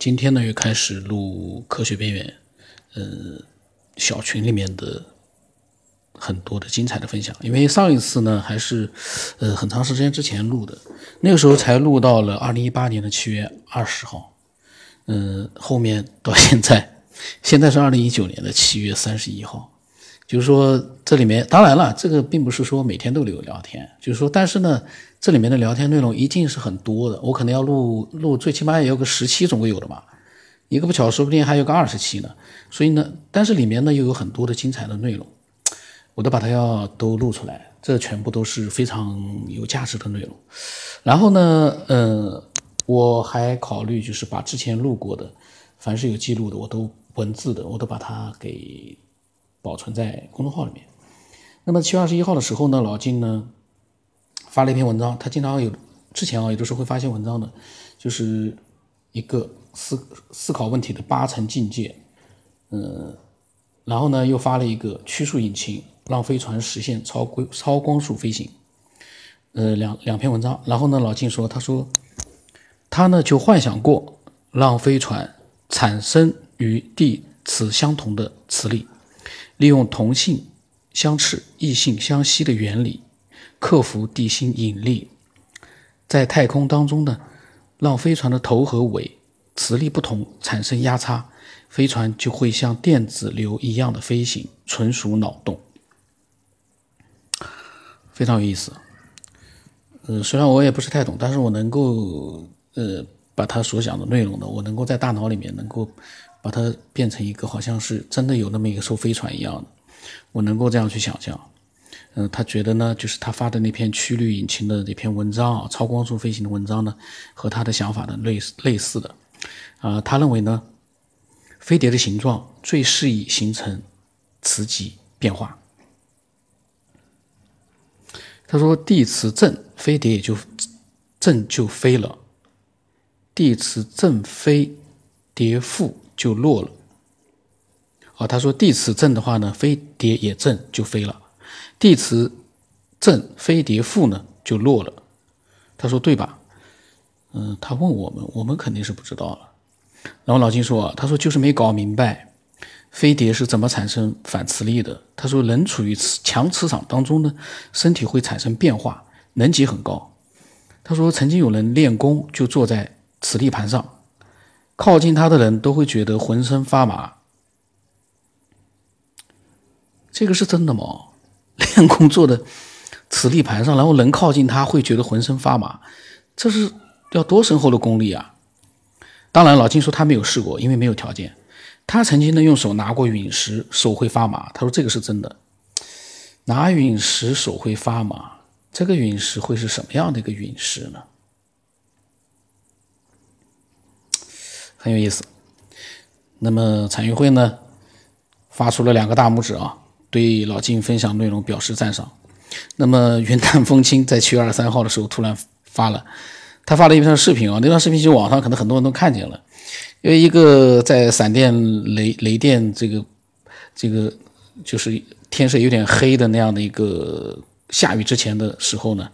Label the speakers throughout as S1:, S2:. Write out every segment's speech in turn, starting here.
S1: 今天呢又开始录科学边缘，呃，小群里面的很多的精彩的分享。因为上一次呢还是呃很长时间之前录的，那个时候才录到了二零一八年的七月二十号，嗯，后面到现在，现在是二零一九年的七月三十一号。就是说，这里面当然了，这个并不是说每天都有聊天。就是说，但是呢，这里面的聊天内容一定是很多的。我可能要录录，最起码也有个十期总归有的嘛。一个不巧，说不定还有个二十期呢。所以呢，但是里面呢又有很多的精彩的内容，我都把它要都录出来。这全部都是非常有价值的内容。然后呢，呃，我还考虑就是把之前录过的，凡是有记录的，我都文字的，我都把它给。保存在公众号里面。那么七月二十一号的时候呢，老金呢发了一篇文章。他经常有之前啊，有的时候会发一些文章的，就是一个思思考问题的八层境界。嗯，然后呢又发了一个曲速引擎让飞船实现超规超光速飞行。呃，两两篇文章。然后呢，老金说，他说他呢就幻想过让飞船产生与地磁相同的磁力。利用同性相斥、异性相吸的原理，克服地心引力，在太空当中呢，让飞船的头和尾磁力不同，产生压差，飞船就会像电子流一样的飞行，纯属脑洞，非常有意思。呃，虽然我也不是太懂，但是我能够呃把他所讲的内容呢，我能够在大脑里面能够。把它变成一个好像是真的有那么一艘飞船一样的，我能够这样去想象。嗯，他觉得呢，就是他发的那篇曲率引擎的那篇文章啊，超光速飞行的文章呢，和他的想法的类似类似的。啊，他认为呢，飞碟的形状最适宜形成磁极变化。他说，地磁正，飞碟也就正就飞了；地磁正飞碟负。就落了，哦，他说地磁正的话呢，飞碟也正就飞了；地磁正飞碟负呢就落了。他说对吧？嗯，他问我们，我们肯定是不知道了。然后老金说，他说就是没搞明白飞碟是怎么产生反磁力的。他说人处于磁强磁场当中呢，身体会产生变化，能级很高。他说曾经有人练功就坐在磁力盘上。靠近他的人都会觉得浑身发麻，这个是真的吗？练功做的磁力盘上，然后人靠近他会觉得浑身发麻，这是要多深厚的功力啊！当然，老金说他没有试过，因为没有条件。他曾经呢用手拿过陨石，手会发麻。他说这个是真的，拿陨石手会发麻，这个陨石会是什么样的一个陨石呢？很有意思。那么产业会呢，发出了两个大拇指啊，对老金分享内容表示赞赏。那么云淡风轻在七月二十三号的时候突然发了，他发了一段视频啊，那段视频就网上可能很多人都看见了，因为一个在闪电雷雷电这个这个就是天色有点黑的那样的一个下雨之前的时候呢，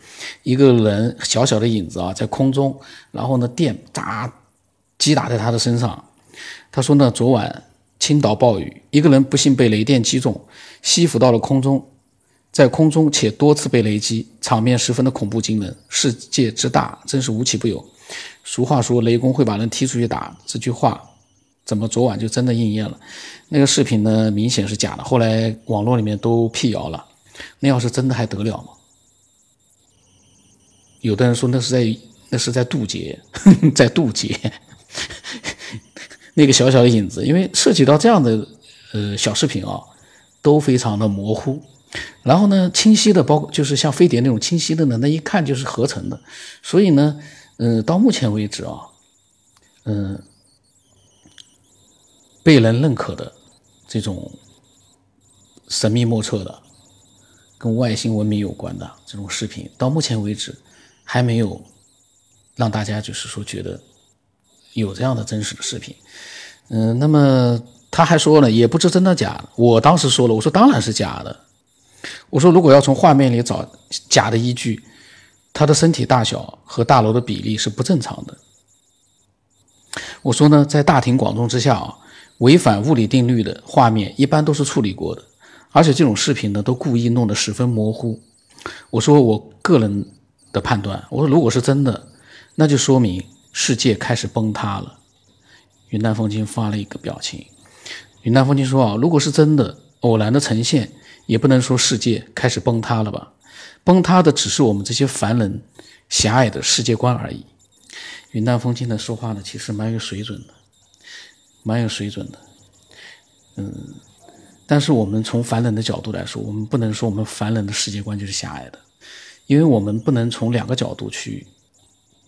S1: 一个人小小的影子啊在空中，然后呢电炸。击打在他的身上，他说呢，昨晚青岛暴雨，一个人不幸被雷电击中，吸附到了空中，在空中且多次被雷击，场面十分的恐怖惊人。世界之大，真是无奇不有。俗话说，雷公会把人踢出去打，这句话怎么昨晚就真的应验了？那个视频呢，明显是假的，后来网络里面都辟谣了。那要是真的还得了吗？有的人说那是在那是在渡劫，在渡劫。那个小小的影子，因为涉及到这样的呃小视频啊，都非常的模糊。然后呢，清晰的包括就是像飞碟那种清晰的呢，那一看就是合成的。所以呢，嗯，到目前为止啊，嗯，被人认可的这种神秘莫测的、跟外星文明有关的这种视频，到目前为止还没有让大家就是说觉得。有这样的真实的视频，嗯，那么他还说了，也不知真的假的。我当时说了，我说当然是假的。我说如果要从画面里找假的依据，他的身体大小和大楼的比例是不正常的。我说呢，在大庭广众之下啊，违反物理定律的画面一般都是处理过的，而且这种视频呢都故意弄得十分模糊。我说我个人的判断，我说如果是真的，那就说明世界开始崩塌了。云淡风轻发了一个表情。云淡风轻说啊，如果是真的，偶然的呈现，也不能说世界开始崩塌了吧？崩塌的只是我们这些凡人狭隘的世界观而已。云淡风轻的说话呢，其实蛮有水准的，蛮有水准的。嗯，但是我们从凡人的角度来说，我们不能说我们凡人的世界观就是狭隘的，因为我们不能从两个角度去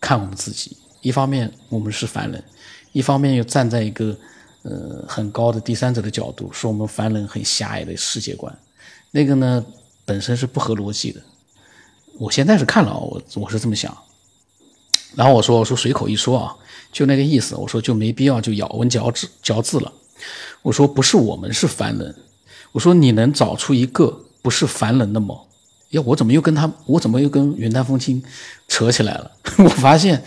S1: 看我们自己。一方面我们是凡人，一方面又站在一个呃很高的第三者的角度说我们凡人很狭隘的世界观，那个呢本身是不合逻辑的。我现在是看了，我我是这么想。然后我说我说随口一说啊，就那个意思。我说就没必要就咬文嚼字嚼字了。我说不是我们是凡人，我说你能找出一个不是凡人的吗？呀，我怎么又跟他，我怎么又跟云淡风轻扯起来了？我发现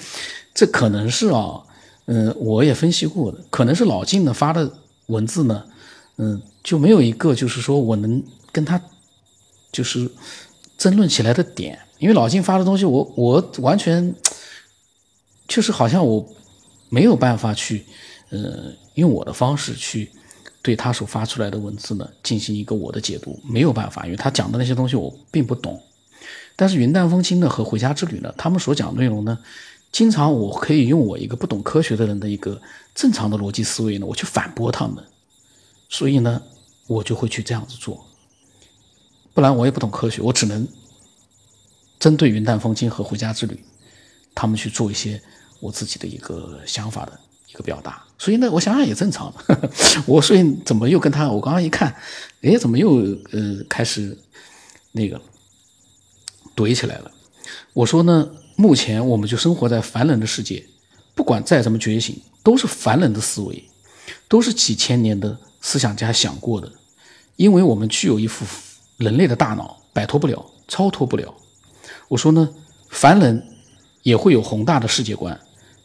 S1: 这可能是啊，嗯，我也分析过的，可能是老晋呢发的文字呢，嗯，就没有一个就是说我能跟他就是争论起来的点，因为老晋发的东西，我我完全。确实好像我没有办法去，呃，用我的方式去对他所发出来的文字呢进行一个我的解读，没有办法，因为他讲的那些东西我并不懂。但是云淡风轻呢和回家之旅呢，他们所讲内容呢，经常我可以用我一个不懂科学的人的一个正常的逻辑思维呢，我去反驳他们。所以呢，我就会去这样子做，不然我也不懂科学，我只能针对云淡风轻和回家之旅，他们去做一些。我自己的一个想法的一个表达，所以呢，我想想也正常。我所以怎么又跟他？我刚刚一看，哎，怎么又呃开始那个怼起来了？我说呢，目前我们就生活在凡人的世界，不管再怎么觉醒，都是凡人的思维，都是几千年的思想家想过的。因为我们具有一副人类的大脑，摆脱不了，超脱不了。我说呢，凡人也会有宏大的世界观。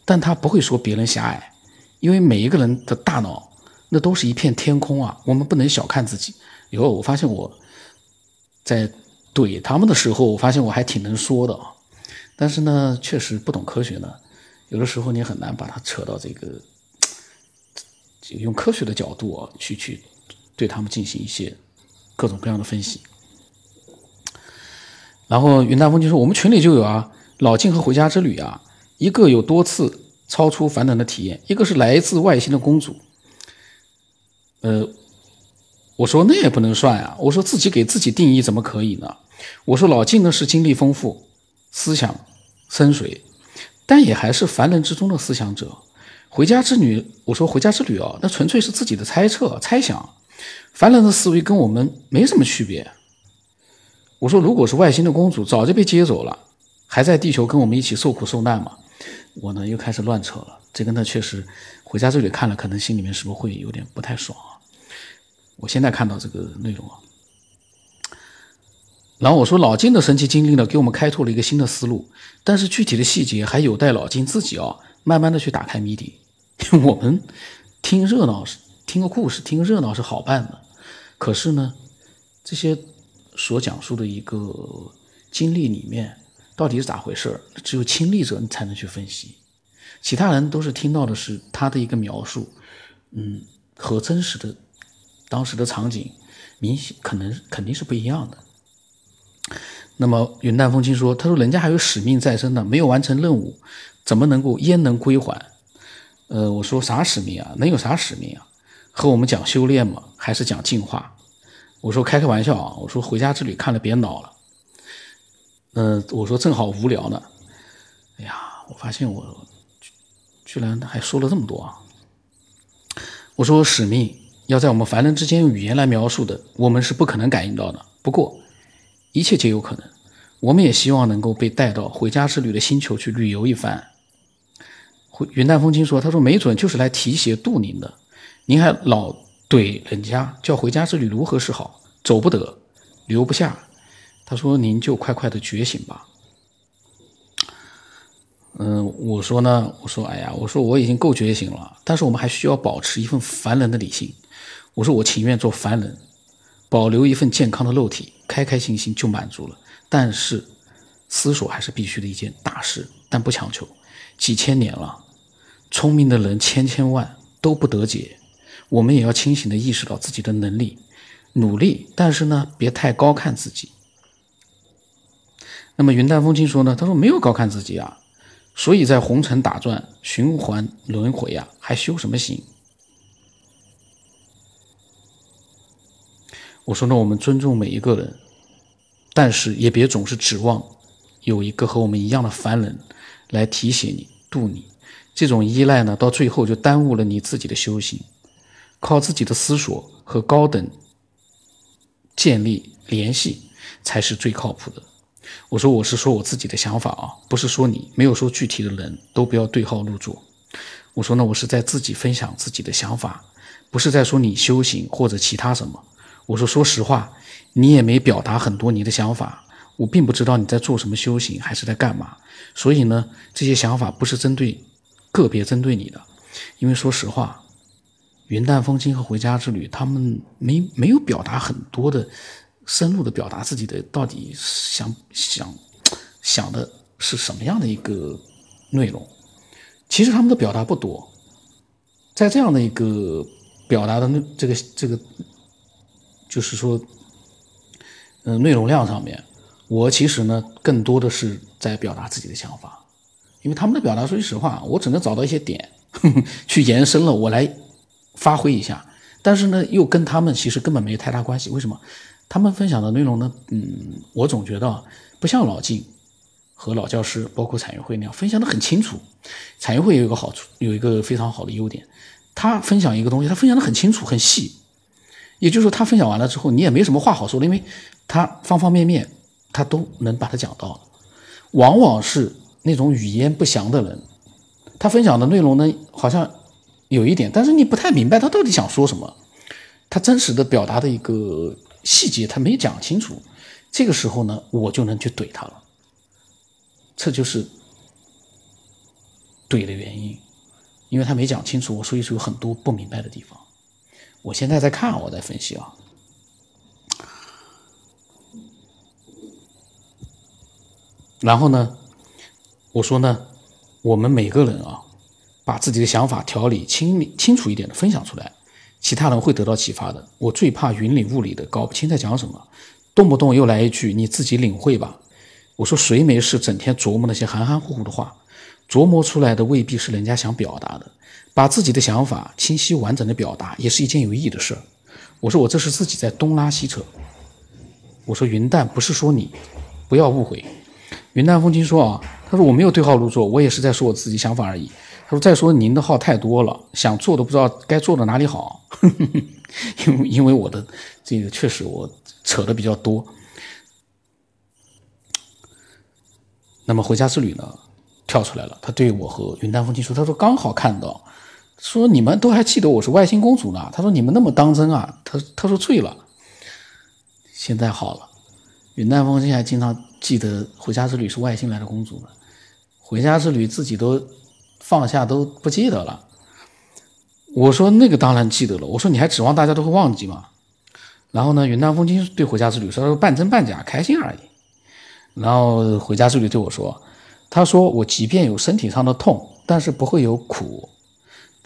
S1: 但他不会说别人狭隘，因为每一个人的大脑那都是一片天空啊！我们不能小看自己。以后我发现我在怼他们的时候，我发现我还挺能说的啊。但是呢，确实不懂科学呢，有的时候你很难把它扯到这个用科学的角度啊去去对他们进行一些各种各样的分析。然后云淡风轻说：“我们群里就有啊，老晋和回家之旅啊。”一个有多次超出凡人的体验，一个是来自外星的公主。呃，我说那也不能算啊，我说自己给自己定义怎么可以呢？我说老晋呢是经历丰富、思想深邃，但也还是凡人之中的思想者。回家之旅，我说回家之旅啊，那纯粹是自己的猜测、猜想，凡人的思维跟我们没什么区别。我说如果是外星的公主，早就被接走了，还在地球跟我们一起受苦受难嘛。我呢又开始乱扯了，这个呢确实回家之旅看了，可能心里面是不是会有点不太爽啊？我现在看到这个内容啊，然后我说老金的神奇经历呢，给我们开拓了一个新的思路，但是具体的细节还有待老金自己啊，慢慢的去打开谜底。我们听热闹是听个故事，听个热闹是好办的，可是呢，这些所讲述的一个经历里面。到底是咋回事？只有亲历者你才能去分析，其他人都是听到的是他的一个描述，嗯，和真实的当时的场景明显可能肯定是不一样的。那么云淡风轻说：“他说人家还有使命在身呢，没有完成任务，怎么能够焉能归还？”呃，我说啥使命啊？能有啥使命啊？和我们讲修炼吗？还是讲进化？我说开开玩笑啊！我说回家之旅看了别恼了。嗯，我说正好无聊呢。哎呀，我发现我居然还说了这么多啊！我说使命要在我们凡人之间用语言来描述的，我们是不可能感应到的。不过一切皆有可能，我们也希望能够被带到回家之旅的星球去旅游一番。云淡风轻说：“他说没准就是来提携渡您的，您还老怼人家，叫回家之旅如何是好？走不得，留不下。”他说：“您就快快的觉醒吧。”嗯，我说呢，我说，哎呀，我说我已经够觉醒了，但是我们还需要保持一份凡人的理性。我说我情愿做凡人，保留一份健康的肉体，开开心心就满足了。但是思索还是必须的一件大事，但不强求。几千年了，聪明的人千千万都不得解，我们也要清醒的意识到自己的能力，努力，但是呢，别太高看自己。那么云淡风轻说呢，他说没有高看自己啊。所以在红尘打转、循环轮回呀，还修什么行？我说呢，我们尊重每一个人，但是也别总是指望有一个和我们一样的凡人来提携你、渡你。这种依赖呢，到最后就耽误了你自己的修行。靠自己的思索和高等建立联系，才是最靠谱的。我说我是说我自己的想法啊，不是说你，没有说具体的人都不要对号入座。我说呢，我是在自己分享自己的想法，不是在说你修行或者其他什么。我说说实话，你也没表达很多你的想法，我并不知道你在做什么修行，还是在干嘛。所以呢，这些想法不是针对个别针对你的，因为说实话，云淡风轻和回家之旅，他们没没有表达很多的。深入的表达自己的到底想想想的是什么样的一个内容？其实他们的表达不多，在这样的一个表达的这个这个，就是说，嗯，内容量上面，我其实呢更多的是在表达自己的想法，因为他们的表达，说句实话，我只能找到一些点 去延伸了，我来发挥一下，但是呢，又跟他们其实根本没有太大关系，为什么？他们分享的内容呢，嗯，我总觉得不像老晋和老教师，包括产业会那样分享的很清楚。产业会有一个好处，有一个非常好的优点，他分享一个东西，他分享的很清楚、很细。也就是说，他分享完了之后，你也没什么话好说了，因为他方方面面他都能把它讲到。往往是那种语言不详的人，他分享的内容呢，好像有一点，但是你不太明白他到底想说什么，他真实的表达的一个。细节他没讲清楚，这个时候呢，我就能去怼他了。这就是怼的原因，因为他没讲清楚，我所以说有很多不明白的地方。我现在在看，我在分析啊。然后呢，我说呢，我们每个人啊，把自己的想法条理清清楚一点的分享出来。其他人会得到启发的。我最怕云里雾里的，搞不清在讲什么，动不动又来一句“你自己领会吧”。我说谁没事整天琢磨那些含含糊糊的话，琢磨出来的未必是人家想表达的。把自己的想法清晰完整的表达，也是一件有意义的事儿。我说我这是自己在东拉西扯。我说云淡不是说你，不要误会。云淡风轻说啊，他说我没有对号入座，我也是在说我自己想法而已。他说：“再说您的号太多了，想做都不知道该做到哪里好。因为因为我的这个确实我扯的比较多。那么回家之旅呢，跳出来了。他对我和云淡风轻说：‘他说刚好看到，说你们都还记得我是外星公主呢。’他说你们那么当真啊？他他说醉了。现在好了，云淡风轻还经常记得回家之旅是外星来的公主呢。回家之旅自己都。”放下都不记得了，我说那个当然记得了。我说你还指望大家都会忘记吗？然后呢，云淡风轻对回家之旅说半真半假，开心而已。然后回家之旅对我说，他说我即便有身体上的痛，但是不会有苦。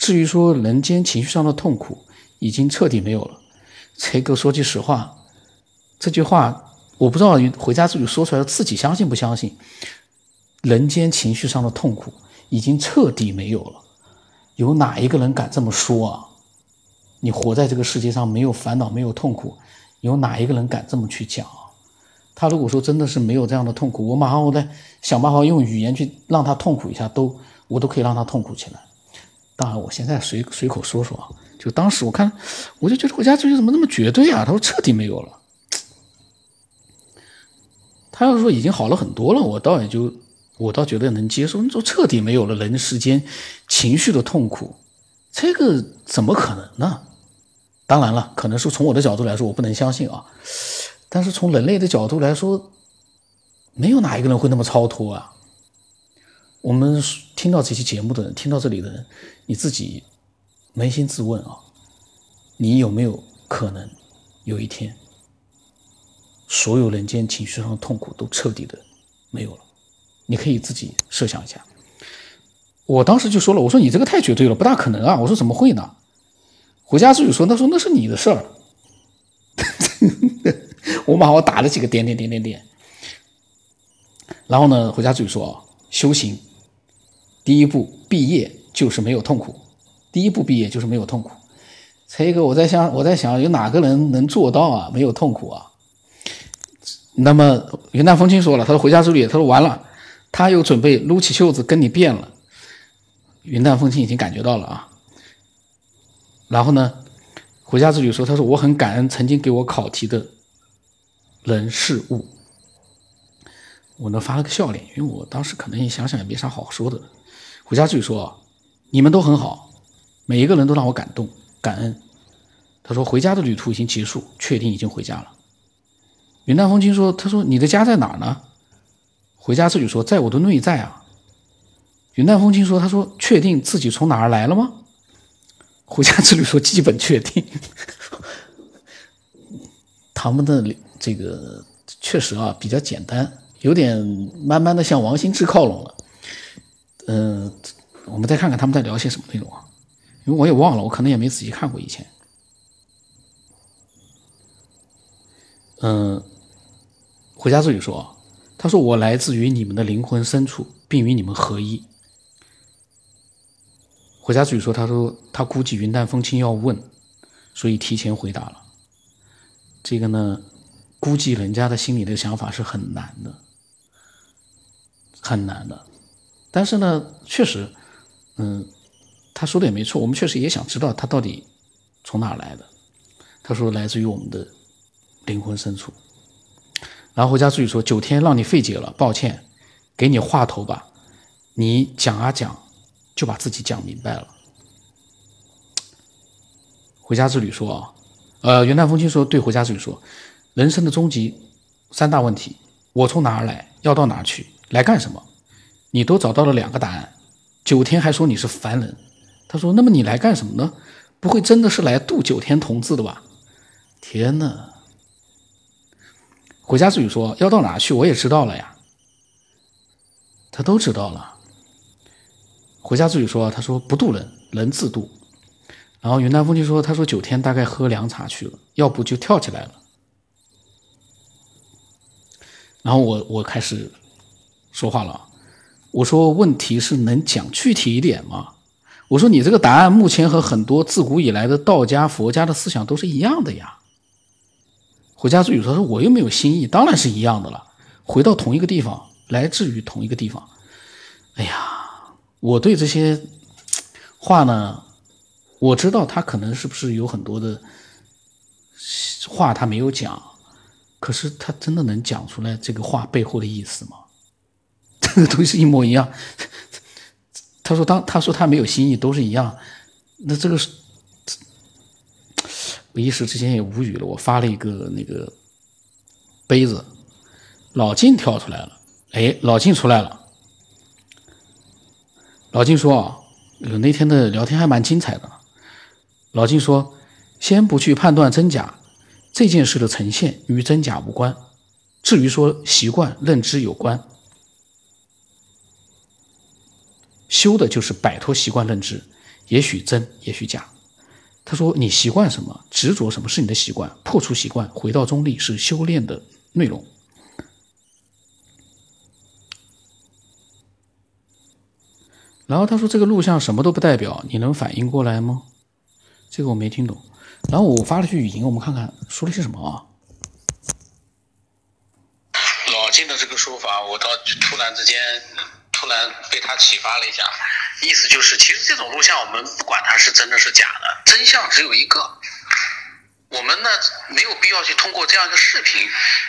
S1: 至于说人间情绪上的痛苦，已经彻底没有了。这个说句实话，这句话我不知道回家自己说出来自己相信不相信？人间情绪上的痛苦。已经彻底没有了，有哪一个人敢这么说啊？你活在这个世界上没有烦恼没有痛苦，有哪一个人敢这么去讲？他如果说真的是没有这样的痛苦，我马上我再想办法用语言去让他痛苦一下，都我都可以让他痛苦起来。当然，我现在随随口说说啊，就当时我看，我就觉得我家这些怎么那么绝对啊？他说彻底没有了，他要是说已经好了很多了，我倒也就。我倒觉得能接受，你说彻底没有了人世间情绪的痛苦，这个怎么可能呢？当然了，可能是从我的角度来说，我不能相信啊。但是从人类的角度来说，没有哪一个人会那么超脱啊。我们听到这期节目的人，听到这里的人，你自己扪心自问啊，你有没有可能有一天，所有人间情绪上的痛苦都彻底的没有了？你可以自己设想一下。我当时就说了，我说你这个太绝对了，不大可能啊。我说怎么会呢？回家之后说，他说那是你的事儿。我马上打了几个点点点点点。然后呢，回家之后说啊修行第一步毕业就是没有痛苦，第一步毕业就是没有痛苦。这个我在想，我在想有哪个人能做到啊？没有痛苦啊？那么云淡风轻说了，他说回家之旅，他说完了，他又准备撸起袖子跟你变了。云淡风轻已经感觉到了啊，然后呢，回家之旅说：“他说我很感恩曾经给我考题的人事物。”我呢发了个笑脸，因为我当时可能也想想也没啥好说的。回家之旅说：“你们都很好，每一个人都让我感动感恩。”他说：“回家的旅途已经结束，确定已经回家了。”云淡风轻说：“他说你的家在哪儿呢？”回家之旅说：“在我的内在啊。”云淡风轻说：“他说确定自己从哪儿来了吗？”回家之旅说：“基本确定。”他们的这个确实啊比较简单，有点慢慢的向王心之靠拢了。嗯，我们再看看他们在聊些什么内容啊？因为我也忘了，我可能也没仔细看过以前。嗯，回家自己说：“他说我来自于你们的灵魂深处，并与你们合一。”回家自己说：“他说他估计云淡风轻要问，所以提前回答了。这个呢，估计人家的心里的想法是很难的，很难的。但是呢，确实，嗯，他说的也没错，我们确实也想知道他到底从哪来的。他说来自于我们的灵魂深处。然后回家之语说：九天让你费解了，抱歉，给你话头吧，你讲啊讲。”就把自己讲明白了。回家之旅说啊，呃，元旦风轻说对回家之旅说，人生的终极三大问题：我从哪儿来，要到哪儿去，来干什么？你都找到了两个答案。九天还说你是凡人，他说那么你来干什么呢？不会真的是来渡九天同志的吧？天哪！回家之旅说要到哪去，我也知道了呀。他都知道了。回家之语说：“他说不渡人，人自渡。”然后云南风就说：“他说九天大概喝凉茶去了，要不就跳起来了。”然后我我开始说话了，我说：“问题是能讲具体一点吗？”我说：“你这个答案目前和很多自古以来的道家、佛家的思想都是一样的呀。”回家之语说：“说我又没有新意，当然是一样的了，回到同一个地方，来自于同一个地方。”哎呀！我对这些话呢，我知道他可能是不是有很多的话他没有讲，可是他真的能讲出来这个话背后的意思吗？这个东西一模一样。他说当他说他没有新意，都是一样。那这个是，我一时之间也无语了。我发了一个那个杯子，老晋跳出来了，哎，老晋出来了。老金说：“啊，那天的聊天还蛮精彩的。”老金说：“先不去判断真假，这件事的呈现与真假无关。至于说习惯认知有关，修的就是摆脱习惯认知，也许真，也许假。”他说：“你习惯什么，执着什么是你的习惯，破除习惯，回到中立是修炼的内容。”然后他说：“这个录像什么都不代表，你能反应过来吗？”这个我没听懂。然后我发了句语音，我们看看说了些什么啊？
S2: 老金的这个说法，我倒突然之间突然被他启发了一下，意思就是，其实这种录像我们不管它是真的是假的，真相只有一个。我们呢没有必要去通过这样一个视频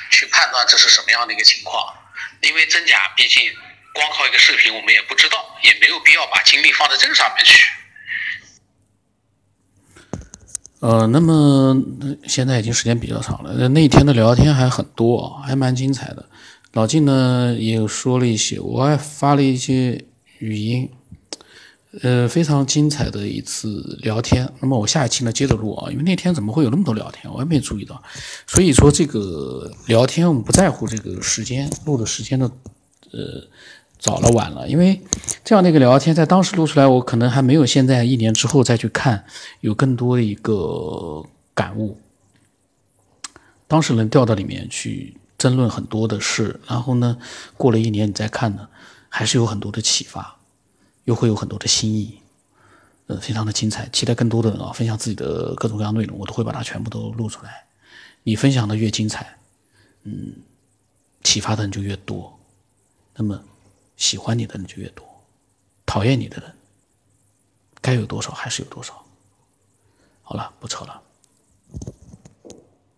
S2: 去判断这是什么样的一个情况，因为真假毕竟。光靠一个视频，我们也不知道，也没有必要把精力放在这个上面去。
S1: 呃，那么现在已经时间比较长了，那天的聊天还很多，还蛮精彩的。老晋呢也说了一些，我还发了一些语音，呃，非常精彩的一次聊天。那么我下一期呢接着录啊，因为那天怎么会有那么多聊天，我也没注意到。所以说这个聊天我们不在乎这个时间录的时间的，呃，早了晚了，因为这样的一个聊天在当时录出来，我可能还没有现在一年之后再去看有更多的一个感悟。当时能掉到里面去争论很多的事，然后呢，过了一年你再看呢，还是有很多的启发，又会有很多的新意，呃，非常的精彩。期待更多的人啊分享自己的各种各样内容，我都会把它全部都录出来。你分享的越精彩，嗯，启发的人就越多，那么喜欢你的人就越多，讨厌你的人该有多少还是有多少。好了，不扯了。